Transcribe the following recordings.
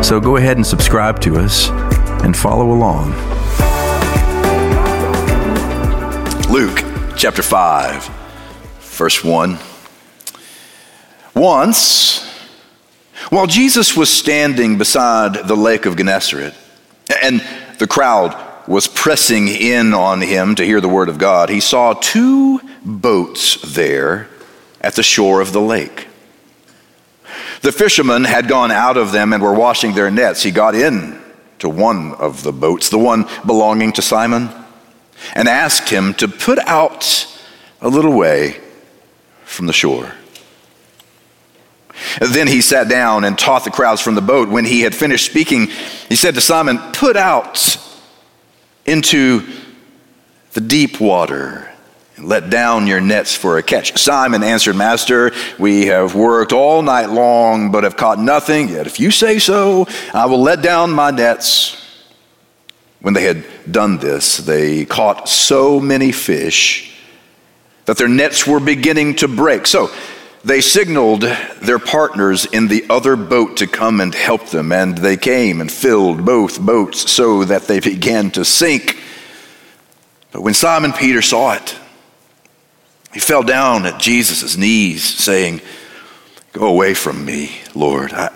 So go ahead and subscribe to us and follow along. Luke chapter 5, verse 1. Once, while Jesus was standing beside the lake of Gennesaret, and the crowd was pressing in on him to hear the word of God, he saw two boats there at the shore of the lake. The fishermen had gone out of them and were washing their nets. He got in to one of the boats, the one belonging to Simon, and asked him to put out a little way from the shore. Then he sat down and taught the crowds from the boat. When he had finished speaking, he said to Simon, Put out into the deep water let down your nets for a catch. Simon answered, Master, we have worked all night long, but have caught nothing. Yet if you say so, I will let down my nets. When they had done this, they caught so many fish that their nets were beginning to break. So they signaled their partners in the other boat to come and help them, and they came and filled both boats so that they began to sink. But when Simon Peter saw it, he fell down at Jesus' knees, saying, Go away from me, Lord. I,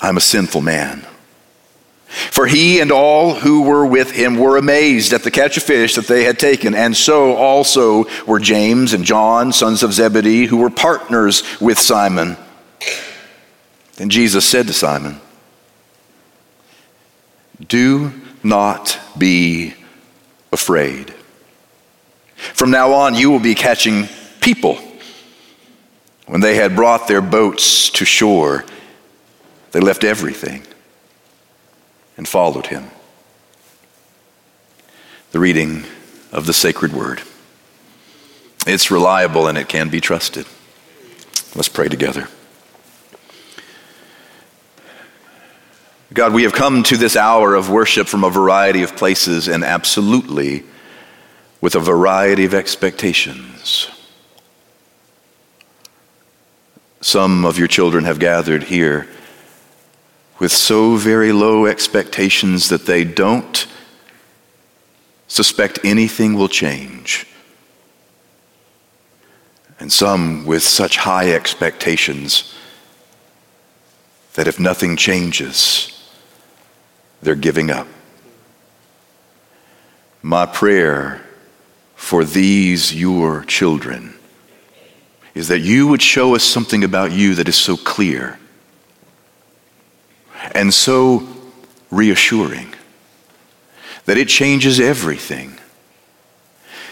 I'm a sinful man. For he and all who were with him were amazed at the catch of fish that they had taken, and so also were James and John, sons of Zebedee, who were partners with Simon. Then Jesus said to Simon, Do not be afraid. From now on, you will be catching people. When they had brought their boats to shore, they left everything and followed him. The reading of the sacred word. It's reliable and it can be trusted. Let's pray together. God, we have come to this hour of worship from a variety of places and absolutely with a variety of expectations. Some of your children have gathered here with so very low expectations that they don't suspect anything will change. And some with such high expectations that if nothing changes, they're giving up. My prayer for these your children is that you would show us something about you that is so clear and so reassuring that it changes everything.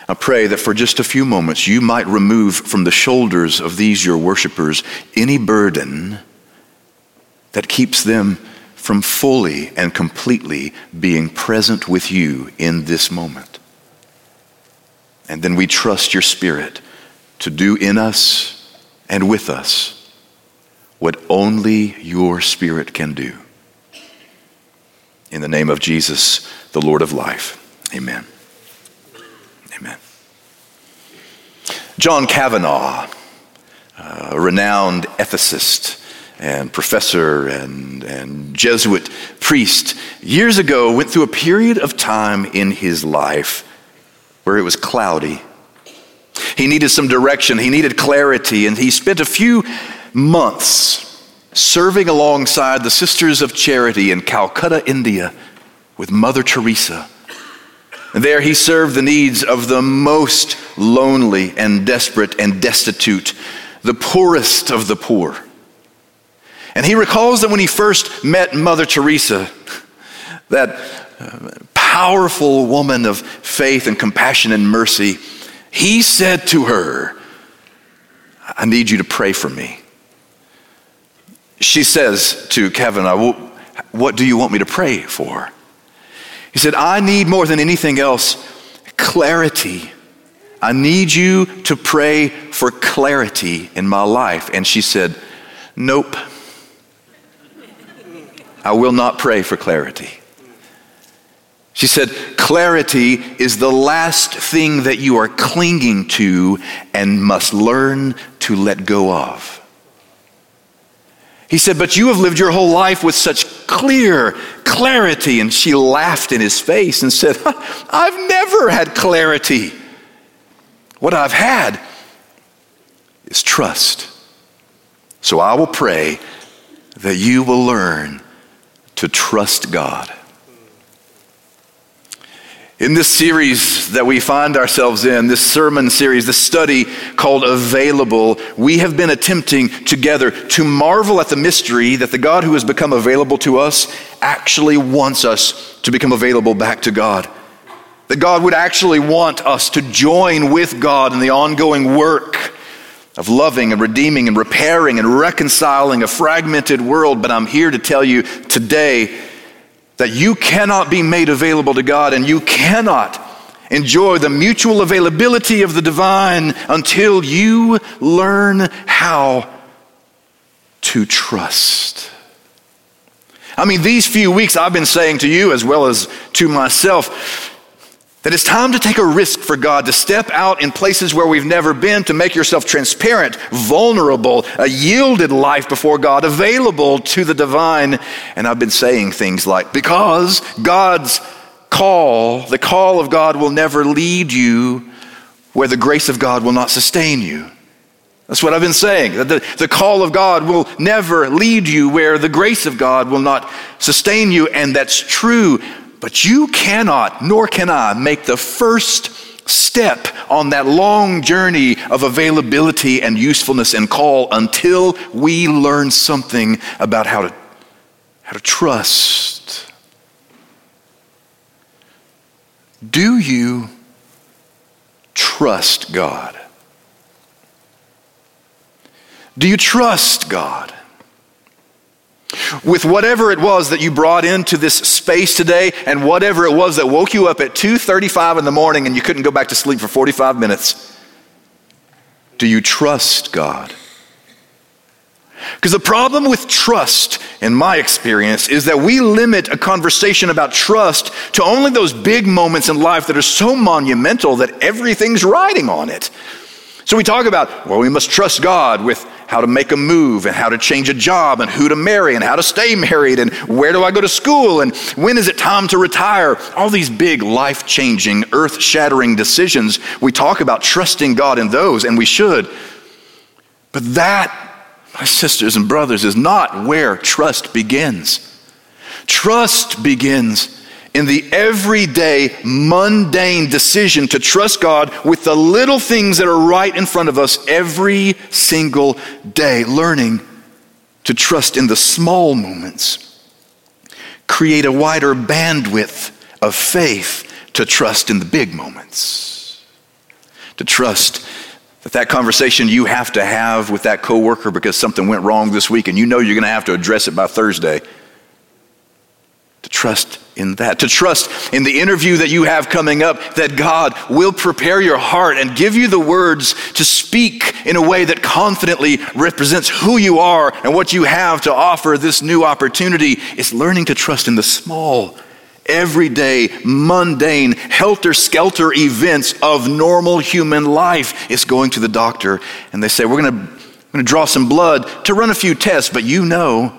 I pray that for just a few moments you might remove from the shoulders of these your worshipers any burden that keeps them from fully and completely being present with you in this moment. And then we trust your Spirit to do in us and with us what only your Spirit can do. In the name of Jesus, the Lord of life. Amen. Amen. John Kavanaugh, a renowned ethicist and professor and, and Jesuit priest, years ago went through a period of time in his life where it was cloudy. He needed some direction, he needed clarity, and he spent a few months serving alongside the Sisters of Charity in Calcutta, India, with Mother Teresa. And there he served the needs of the most lonely and desperate and destitute, the poorest of the poor. And he recalls that when he first met Mother Teresa, that uh, powerful woman of faith and compassion and mercy, he said to her, I need you to pray for me. She says to Kevin, what do you want me to pray for? He said, I need more than anything else clarity. I need you to pray for clarity in my life. And she said, Nope. I will not pray for clarity. She said, Clarity is the last thing that you are clinging to and must learn to let go of. He said, But you have lived your whole life with such clear clarity. And she laughed in his face and said, I've never had clarity. What I've had is trust. So I will pray that you will learn to trust God. In this series that we find ourselves in, this sermon series, this study called Available, we have been attempting together to marvel at the mystery that the God who has become available to us actually wants us to become available back to God. That God would actually want us to join with God in the ongoing work of loving and redeeming and repairing and reconciling a fragmented world. But I'm here to tell you today that you cannot be made available to God and you cannot enjoy the mutual availability of the divine until you learn how to trust. I mean, these few weeks I've been saying to you as well as to myself that it's time to take a risk for God, to step out in places where we've never been, to make yourself transparent, vulnerable, a yielded life before God, available to the divine. And I've been saying things like, because God's call, the call of God will never lead you where the grace of God will not sustain you. That's what I've been saying. The, the call of God will never lead you where the grace of God will not sustain you. And that's true. But you cannot, nor can I, make the first step on that long journey of availability and usefulness and call until we learn something about how to, how to trust. Do you trust God? Do you trust God? With whatever it was that you brought into this space today and whatever it was that woke you up at 2:35 in the morning and you couldn't go back to sleep for 45 minutes do you trust God? Because the problem with trust in my experience is that we limit a conversation about trust to only those big moments in life that are so monumental that everything's riding on it. So we talk about, well, we must trust God with how to make a move and how to change a job and who to marry and how to stay married and where do I go to school and when is it time to retire? All these big life changing, earth shattering decisions. We talk about trusting God in those, and we should. But that, my sisters and brothers, is not where trust begins. Trust begins in the everyday, mundane decision to trust God with the little things that are right in front of us every single day, learning to trust in the small moments, create a wider bandwidth of faith to trust in the big moments, to trust that that conversation you have to have with that coworker because something went wrong this week and you know you're going to have to address it by Thursday. To trust in that, to trust in the interview that you have coming up, that God will prepare your heart and give you the words to speak in a way that confidently represents who you are and what you have to offer this new opportunity. Is learning to trust in the small, everyday, mundane, helter skelter events of normal human life. It's going to the doctor and they say, We're going to draw some blood to run a few tests, but you know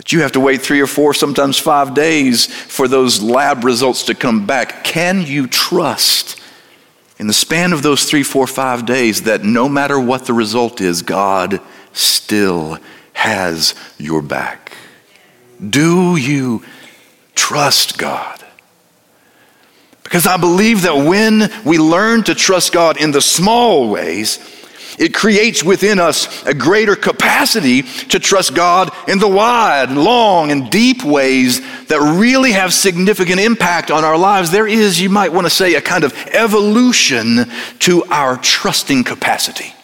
that you have to wait three or four, sometimes five days for those lab results to come back. Can you trust in the span of those three, four, five days that no matter what the result is, God still has your back? Do you trust God? Because I believe that when we learn to trust God in the small ways, it creates within us a greater capacity to trust God in the wide, long, and deep ways that really have significant impact on our lives. There is, you might want to say, a kind of evolution to our trusting capacity.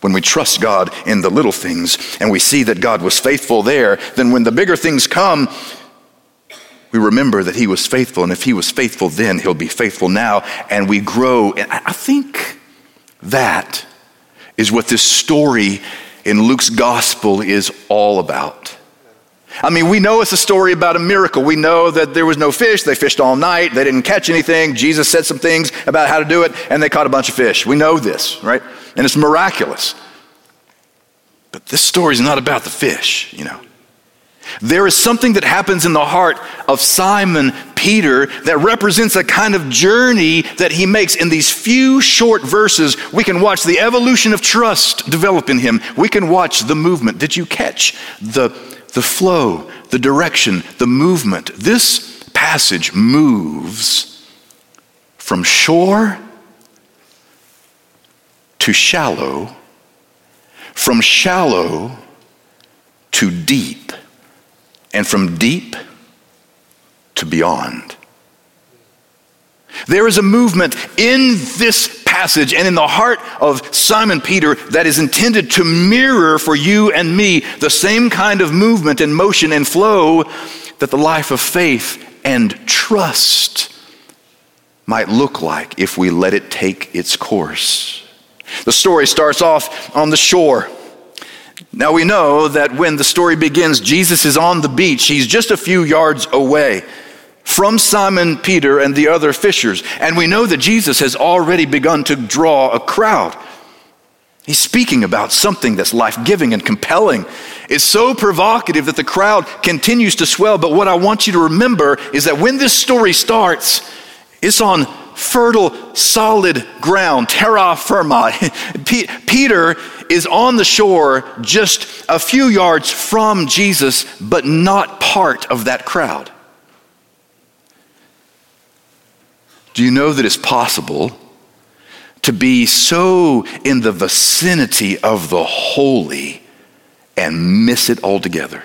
When we trust God in the little things and we see that God was faithful there, then when the bigger things come, we remember that He was faithful. And if He was faithful then, He'll be faithful now. And we grow. And I think that is what this story in Luke's gospel is all about. I mean, we know it's a story about a miracle. We know that there was no fish. They fished all night. They didn't catch anything. Jesus said some things about how to do it, and they caught a bunch of fish. We know this, right? And it's miraculous. But this story is not about the fish, you know. There is something that happens in the heart of Simon Peter that represents a kind of journey that he makes in these few short verses. We can watch the evolution of trust develop in him. We can watch the movement. Did you catch the, the flow, the direction, the movement? This passage moves from shore to shallow, from shallow to deep and from deep to beyond. There is a movement in this passage and in the heart of Simon Peter that is intended to mirror for you and me the same kind of movement and motion and flow that the life of faith and trust might look like if we let it take its course. The story starts off on the shore. Now we know that when the story begins, Jesus is on the beach. He's just a few yards away from Simon Peter and the other fishers. And we know that Jesus has already begun to draw a crowd. He's speaking about something that's life giving and compelling. It's so provocative that the crowd continues to swell. But what I want you to remember is that when this story starts, it's on fertile, solid ground, terra firma. Peter is on the shore just a few yards from Jesus, but not part of that crowd. Do you know that it's possible to be so in the vicinity of the holy and miss it altogether?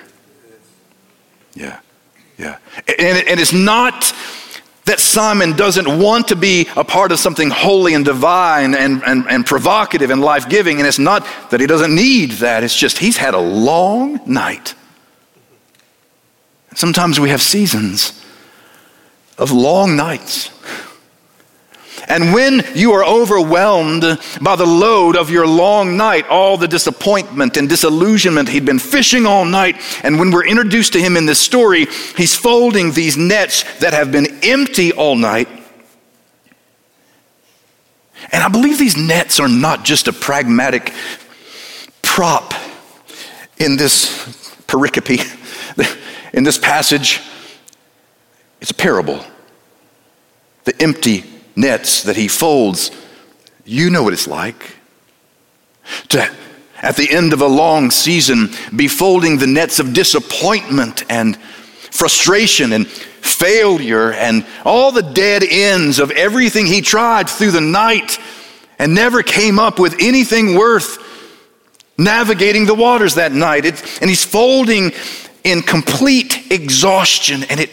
Yeah, yeah. And, and it's not that Simon doesn't want to be a part of something holy and divine and, and, and provocative and life giving. And it's not that he doesn't need that, it's just he's had a long night. Sometimes we have seasons of long nights. And when you are overwhelmed by the load of your long night, all the disappointment and disillusionment, he'd been fishing all night. And when we're introduced to him in this story, he's folding these nets that have been empty all night. And I believe these nets are not just a pragmatic prop in this pericope, in this passage. It's a parable. The empty nets that he folds, you know what it's like. To, at the end of a long season, be folding the nets of disappointment and frustration and failure and all the dead ends of everything he tried through the night and never came up with anything worth navigating the waters that night. And he's folding in complete exhaustion. And it,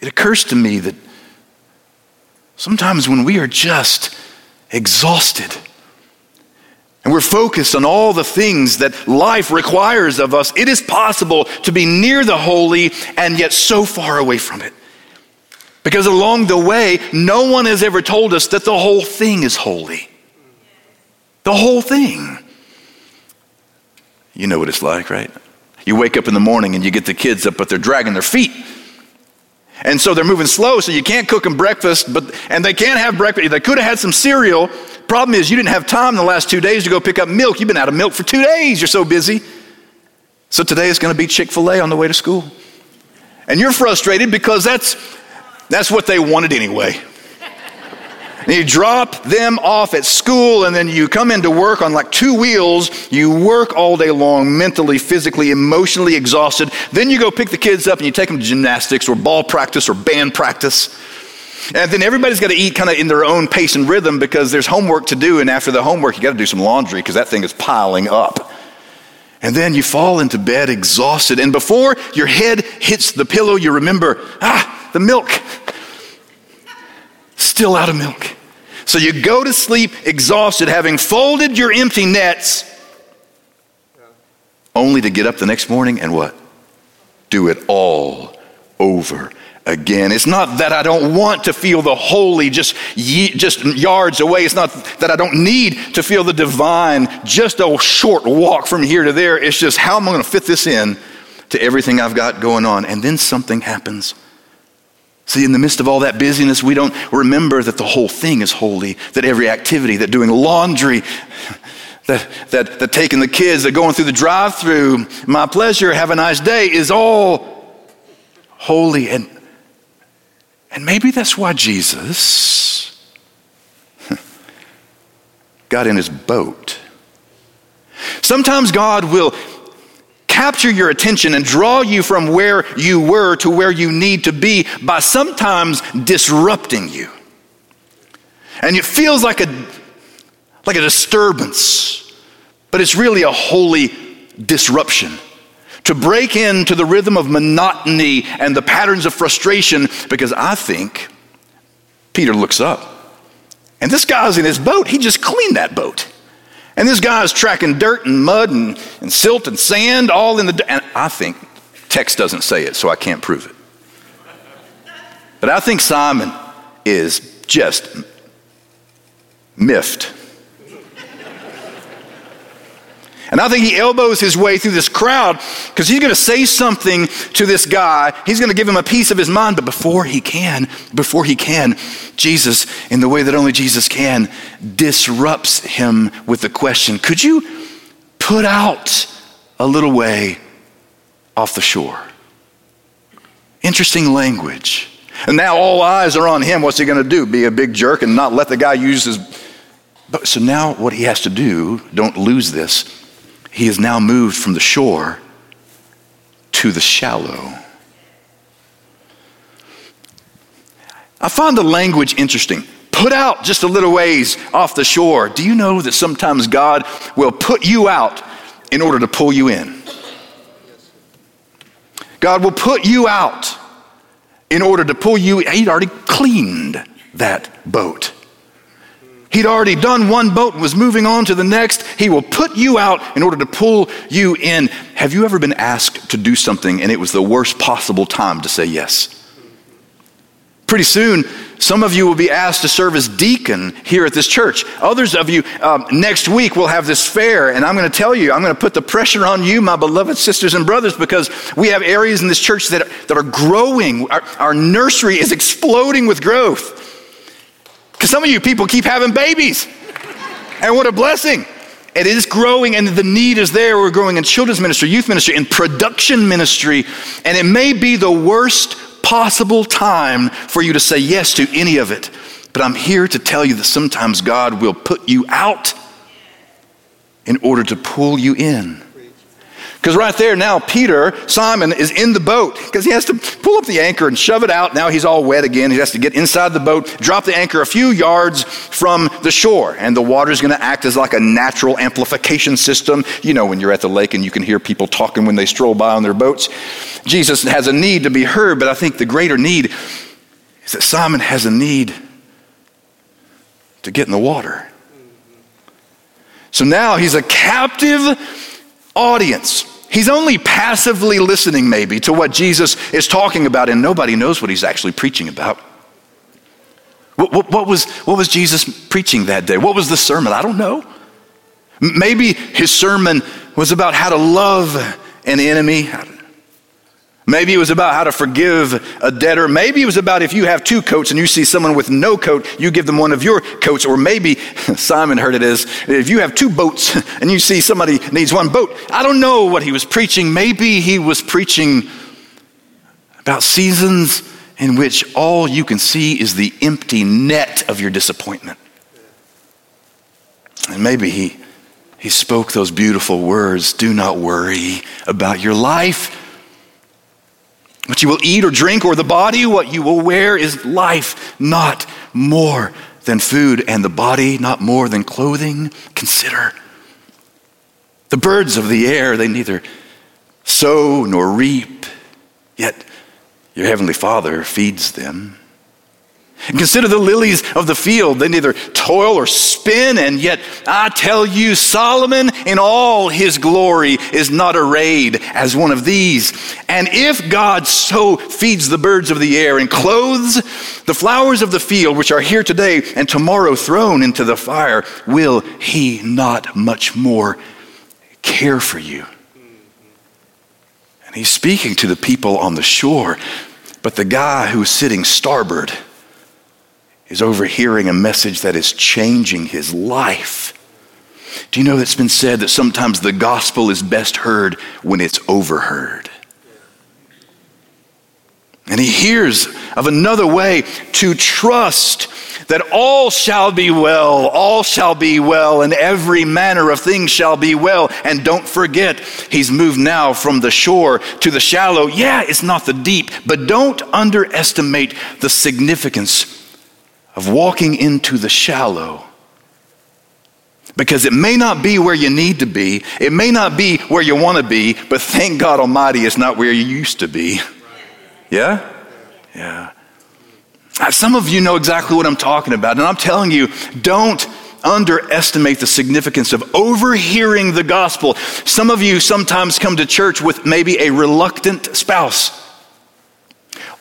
it occurs to me that Sometimes when we are just exhausted and we're focused on all the things that life requires of us, it is possible to be near the holy and yet so far away from it. Because along the way, no one has ever told us that the whole thing is holy. The whole thing. You know what it's like, right? You wake up in the morning and you get the kids up, but they're dragging their feet and so they're moving slow, so you can't cook them breakfast, but and they can't have breakfast. They could have had some cereal. Problem is, you didn't have time in the last two days to go pick up milk. You've been out of milk for two days. You're so busy. So today is going to be Chick fil A on the way to school. And you're frustrated because that's, that's what they wanted anyway. And you drop them off at school, and then you come into work on like two wheels. You work all day long, mentally, physically, emotionally exhausted. Then you go pick the kids up and you take them to gymnastics or ball practice or band practice. And then everybody's got to eat kind of in their own pace and rhythm because there's homework to do. And after the homework, you got to do some laundry because that thing is piling up. And then you fall into bed exhausted. And before your head hits the pillow, you remember, ah, the milk. Still out of milk. So you go to sleep exhausted, having folded your empty nets, only to get up the next morning and what? Do it all over again. It's not that I don't want to feel the holy just, ye- just yards away. It's not that I don't need to feel the divine just a short walk from here to there. It's just how am I going to fit this in to everything I've got going on? And then something happens. See, in the midst of all that busyness, we don't remember that the whole thing is holy, that every activity, that doing laundry, that, that, that taking the kids, that going through the drive through, my pleasure, have a nice day, is all holy. And and maybe that's why Jesus got in his boat. Sometimes God will capture your attention and draw you from where you were to where you need to be by sometimes disrupting you. And it feels like a, like a disturbance, but it's really a holy disruption to break into the rhythm of monotony and the patterns of frustration because I think Peter looks up and this guy's in his boat. He just cleaned that boat. And this guy is tracking dirt and mud and, and silt and sand all in the. And I think, text doesn't say it, so I can't prove it. But I think Simon is just miffed and I think he elbows his way through this crowd because he's going to say something to this guy. He's going to give him a piece of his mind. But before he can, before he can, Jesus, in the way that only Jesus can, disrupts him with the question Could you put out a little way off the shore? Interesting language. And now all eyes are on him. What's he going to do? Be a big jerk and not let the guy use his. But, so now what he has to do, don't lose this he has now moved from the shore to the shallow. I find the language interesting. Put out just a little ways off the shore. Do you know that sometimes God will put you out in order to pull you in? God will put you out in order to pull you. He'd already cleaned that boat. He'd already done one boat and was moving on to the next. He will put you out in order to pull you in. Have you ever been asked to do something and it was the worst possible time to say yes? Pretty soon, some of you will be asked to serve as deacon here at this church. Others of you, um, next week, will have this fair, and I'm going to tell you, I'm going to put the pressure on you, my beloved sisters and brothers, because we have areas in this church that, that are growing. Our, our nursery is exploding with growth. Because some of you people keep having babies. And what a blessing. It is growing and the need is there. We're growing in children's ministry, youth ministry, in production ministry. And it may be the worst possible time for you to say yes to any of it. But I'm here to tell you that sometimes God will put you out in order to pull you in. Because right there now, Peter, Simon, is in the boat because he has to pull up the anchor and shove it out. Now he's all wet again. He has to get inside the boat, drop the anchor a few yards from the shore, and the water is going to act as like a natural amplification system. You know, when you're at the lake and you can hear people talking when they stroll by on their boats. Jesus has a need to be heard, but I think the greater need is that Simon has a need to get in the water. So now he's a captive audience. He's only passively listening, maybe, to what Jesus is talking about, and nobody knows what he's actually preaching about. What, what, what, was, what was Jesus preaching that day? What was the sermon? I don't know. Maybe his sermon was about how to love an enemy, Maybe it was about how to forgive a debtor. Maybe it was about if you have two coats and you see someone with no coat, you give them one of your coats. Or maybe, Simon heard it as, if you have two boats and you see somebody needs one boat. I don't know what he was preaching. Maybe he was preaching about seasons in which all you can see is the empty net of your disappointment. And maybe he, he spoke those beautiful words do not worry about your life what you will eat or drink or the body, what you will wear is life, not more than food, and the body not more than clothing. Consider the birds of the air, they neither sow nor reap, yet your heavenly Father feeds them. Consider the lilies of the field. They neither toil or spin, and yet I tell you, Solomon in all his glory is not arrayed as one of these. And if God so feeds the birds of the air and clothes the flowers of the field, which are here today and tomorrow thrown into the fire, will he not much more care for you? And he's speaking to the people on the shore, but the guy who's sitting starboard, is overhearing a message that is changing his life. Do you know that it's been said that sometimes the gospel is best heard when it's overheard? And he hears of another way to trust that all shall be well, all shall be well, and every manner of things shall be well. And don't forget, he's moved now from the shore to the shallow. Yeah, it's not the deep, but don't underestimate the significance of walking into the shallow. Because it may not be where you need to be, it may not be where you want to be, but thank God Almighty it's not where you used to be. Yeah? Yeah. Uh, some of you know exactly what I'm talking about, and I'm telling you, don't underestimate the significance of overhearing the gospel. Some of you sometimes come to church with maybe a reluctant spouse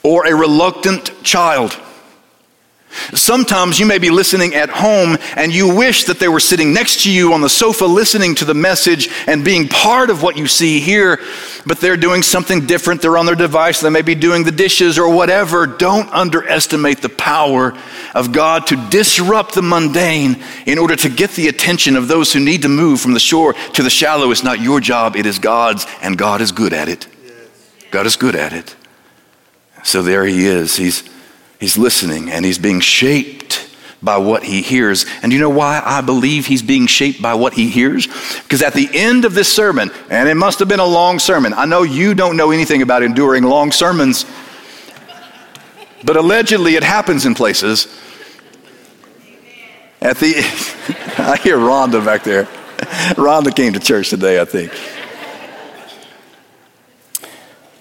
or a reluctant child Sometimes you may be listening at home and you wish that they were sitting next to you on the sofa listening to the message and being part of what you see here, but they're doing something different. They're on their device, they may be doing the dishes or whatever. Don't underestimate the power of God to disrupt the mundane in order to get the attention of those who need to move from the shore to the shallow. It's not your job, it is God's, and God is good at it. God is good at it. So there he is. He's He's listening and he's being shaped by what he hears. And you know why I believe he's being shaped by what he hears? Because at the end of this sermon, and it must have been a long sermon, I know you don't know anything about enduring long sermons, but allegedly it happens in places. At the, I hear Rhonda back there. Rhonda came to church today, I think.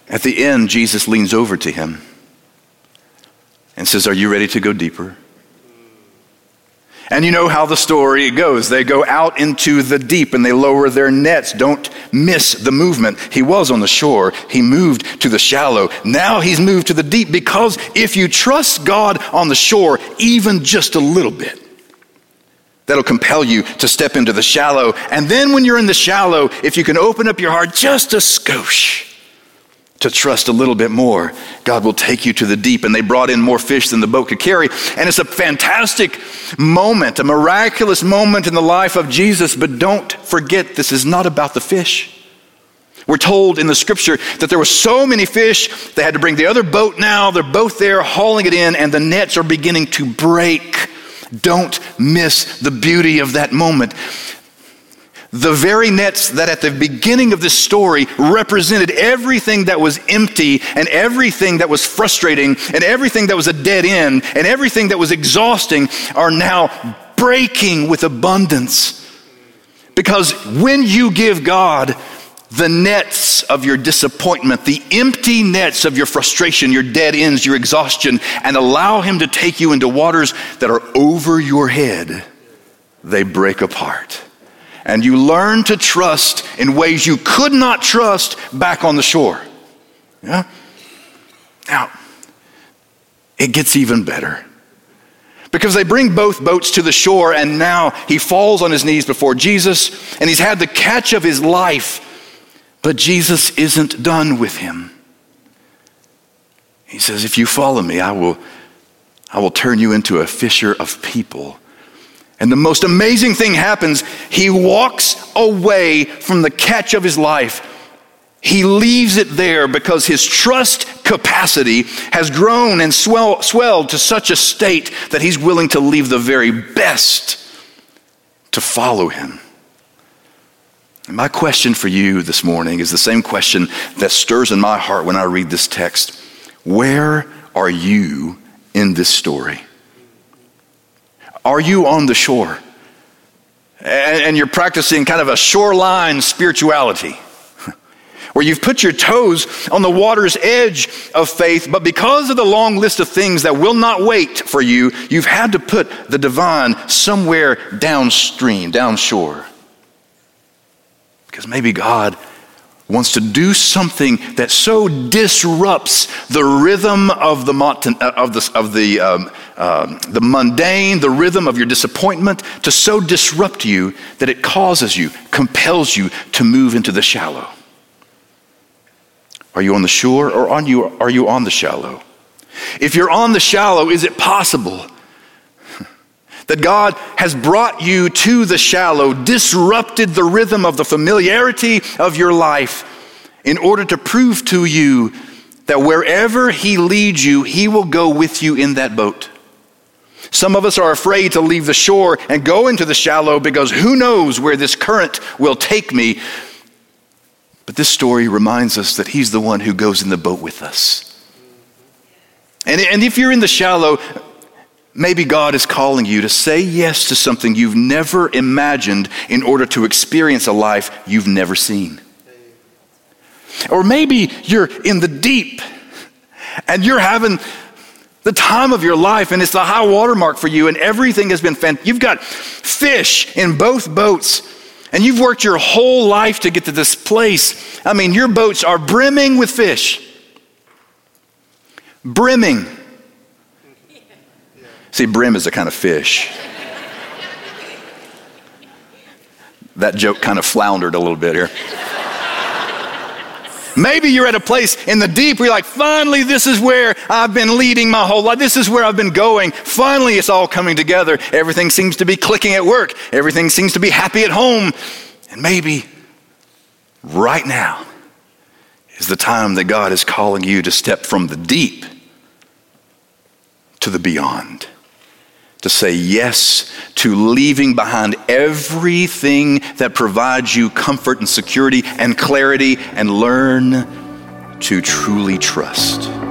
At the end, Jesus leans over to him and says, Are you ready to go deeper? And you know how the story goes. They go out into the deep and they lower their nets. Don't miss the movement. He was on the shore. He moved to the shallow. Now he's moved to the deep because if you trust God on the shore, even just a little bit, that'll compel you to step into the shallow. And then when you're in the shallow, if you can open up your heart just a skosh, to trust a little bit more, God will take you to the deep. And they brought in more fish than the boat could carry. And it's a fantastic moment, a miraculous moment in the life of Jesus. But don't forget, this is not about the fish. We're told in the scripture that there were so many fish, they had to bring the other boat now. They're both there hauling it in, and the nets are beginning to break. Don't miss the beauty of that moment. The very nets that at the beginning of this story represented everything that was empty and everything that was frustrating and everything that was a dead end and everything that was exhausting are now breaking with abundance. Because when you give God the nets of your disappointment, the empty nets of your frustration, your dead ends, your exhaustion, and allow Him to take you into waters that are over your head, they break apart and you learn to trust in ways you could not trust back on the shore. Yeah? Now, it gets even better. Because they bring both boats to the shore, and now he falls on his knees before Jesus, and he's had the catch of his life, but Jesus isn't done with him. He says, If you follow me, I will, I will turn you into a fisher of people. And the most amazing thing happens. He walks away from the catch of his life. He leaves it there because his trust capacity has grown and swell, swelled to such a state that he's willing to leave the very best to follow him. And my question for you this morning is the same question that stirs in my heart when I read this text. Where are you in this story? Are you on the shore? And, and you're practicing kind of a shoreline spirituality. where you've put your toes on the water's edge of faith, but because of the long list of things that will not wait for you, you've had to put the divine somewhere downstream, downshore. Because maybe God wants to do something that so disrupts the rhythm of the, uh, of the, of the, um, um, the mundane, the rhythm of your disappointment, to so disrupt you that it causes you, compels you to move into the shallow. Are you on the shore or are you, are you on the shallow? If you're on the shallow, is it possible that God has brought you to the shallow, disrupted the rhythm of the familiarity of your life in order to prove to you that wherever He leads you, He will go with you in that boat. Some of us are afraid to leave the shore and go into the shallow because who knows where this current will take me. But this story reminds us that He's the one who goes in the boat with us. And, and if you're in the shallow, Maybe God is calling you to say yes to something you've never imagined in order to experience a life you've never seen. Or maybe you're in the deep and you're having the time of your life and it's the high watermark for you and everything has been fantastic. You've got fish in both boats and you've worked your whole life to get to this place. I mean, your boats are brimming with fish. Brimming. See, brim is a kind of fish. that joke kind of floundered a little bit here. Maybe you're at a place in the deep where you're like, finally, this is where I've been leading my whole life. This is where I've been going. Finally, it's all coming together. Everything seems to be clicking at work. Everything seems to be happy at home. And maybe right now is the time that God is calling you to step from the deep to the beyond to say yes to leaving behind everything that provides you comfort and security and clarity and learn to truly trust.